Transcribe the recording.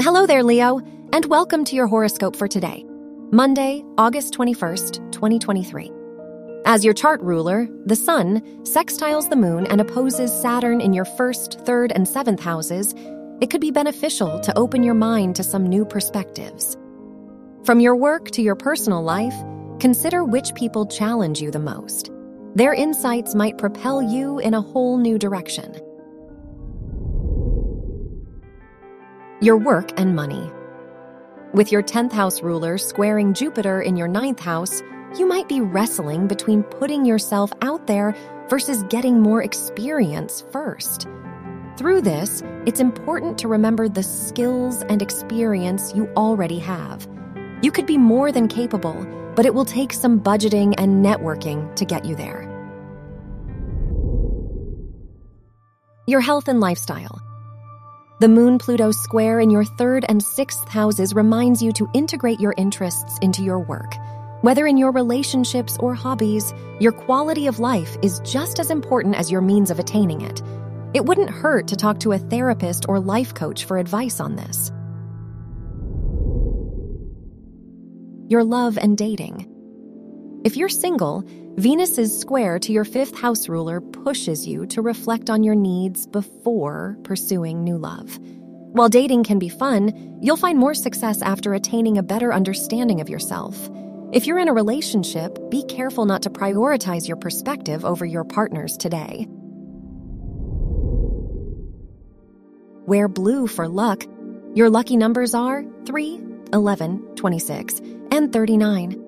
Hello there, Leo, and welcome to your horoscope for today, Monday, August 21st, 2023. As your chart ruler, the Sun sextiles the Moon and opposes Saturn in your first, third, and seventh houses. It could be beneficial to open your mind to some new perspectives. From your work to your personal life, consider which people challenge you the most. Their insights might propel you in a whole new direction. Your work and money. With your 10th house ruler squaring Jupiter in your 9th house, you might be wrestling between putting yourself out there versus getting more experience first. Through this, it's important to remember the skills and experience you already have. You could be more than capable, but it will take some budgeting and networking to get you there. Your health and lifestyle. The Moon Pluto square in your third and sixth houses reminds you to integrate your interests into your work. Whether in your relationships or hobbies, your quality of life is just as important as your means of attaining it. It wouldn't hurt to talk to a therapist or life coach for advice on this. Your love and dating. If you're single, Venus's square to your fifth house ruler pushes you to reflect on your needs before pursuing new love. While dating can be fun, you'll find more success after attaining a better understanding of yourself. If you're in a relationship, be careful not to prioritize your perspective over your partner's today. Wear blue for luck. Your lucky numbers are 3, 11, 26, and 39.